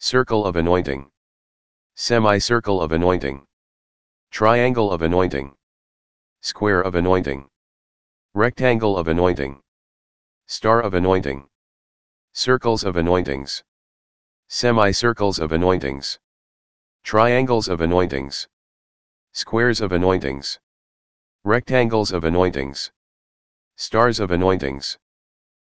Circle of anointing. Semicircle of anointing. Triangle of anointing. Square of anointing. Rectangle of anointing. Star of anointing. Circles of anointings. Semicircles of anointings. Triangles of anointings. Squares of anointings. Rectangles of anointings. Stars of anointings.